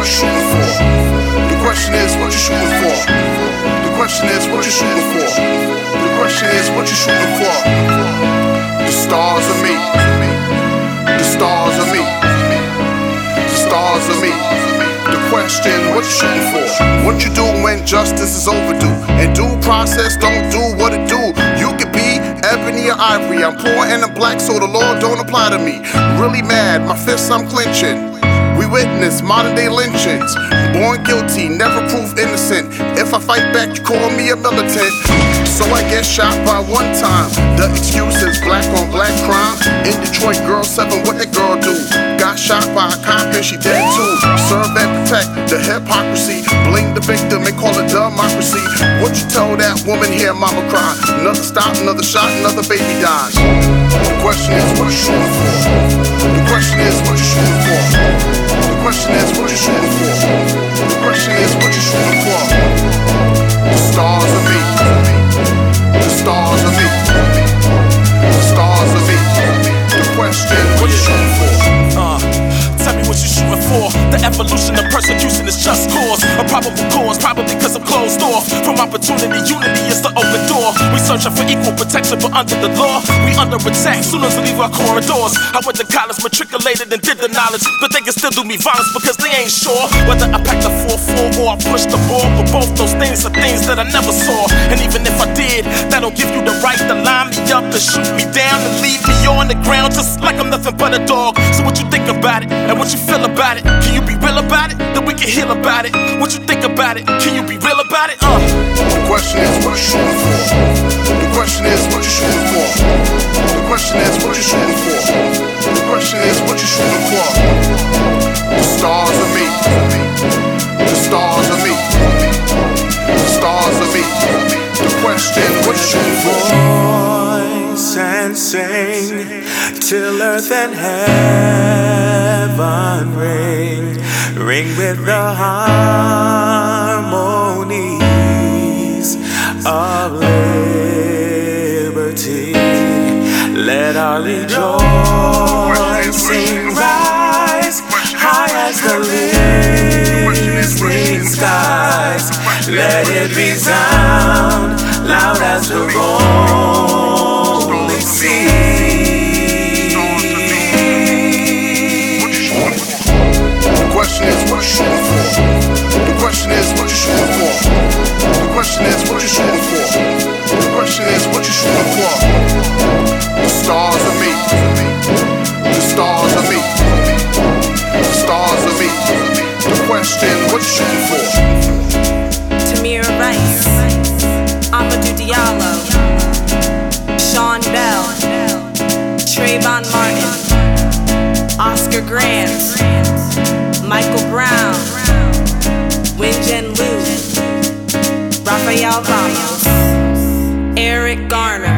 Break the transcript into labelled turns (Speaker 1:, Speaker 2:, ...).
Speaker 1: what you shooting for? The question is, what you shooting for? The question is, what you shooting for? The question is, what you shooting for? The stars are me. The stars are me. The stars are me. The question, what you shooting for? What you do when justice is overdue? And due process don't do what it do. You can be ebony or ivory. I'm poor and I'm black, so the law don't apply to me. Really mad, my fists I'm clenching. Witness modern day lynchings. Born guilty, never proof innocent. If I fight back, you call me a militant. So I get shot by one time. The excuse is black on black crime. In Detroit, girl seven, what that girl do? Got shot by a cop and she dead too. Serve and protect the hypocrisy. Blame the victim and call it democracy. What you tell that woman here, mama cry? Another stop, another shot, another baby dies. The question is, what shooting for? The question is, The question
Speaker 2: Evolution of persecution is just cause. A probable cause, probably because I'm closed off. From opportunity, unity is the open door. We searching for equal protection, but under the law, we under attack. Soon as we leave our corridors, I went to college, matriculated, and did the knowledge. But they can still do me violence because they ain't sure whether I pack the 4-4 or I push the ball. But both those things are things that I never saw. And even if I did, that don't give you the right to line me up, to shoot me down, and leave me on the ground just like I'm nothing but a dog. So what you think about it, and what you feel about it? Can you be real about it? Then we can heal about it. What you think about it? Can you be real about it? Uh.
Speaker 1: The question is, what you shooting for? The question is, what you shooting for? The question is, what you shooting for? The question is, what you shooting for? The stars are me. The stars are me. The stars are me. The question, what you shooting for?
Speaker 3: And sing till earth and heaven ring, ring with the harmonies of liberty. Let our rejoicing rise high as the listening skies. Let it resound loud as the rolling sea.
Speaker 4: Eric Garner.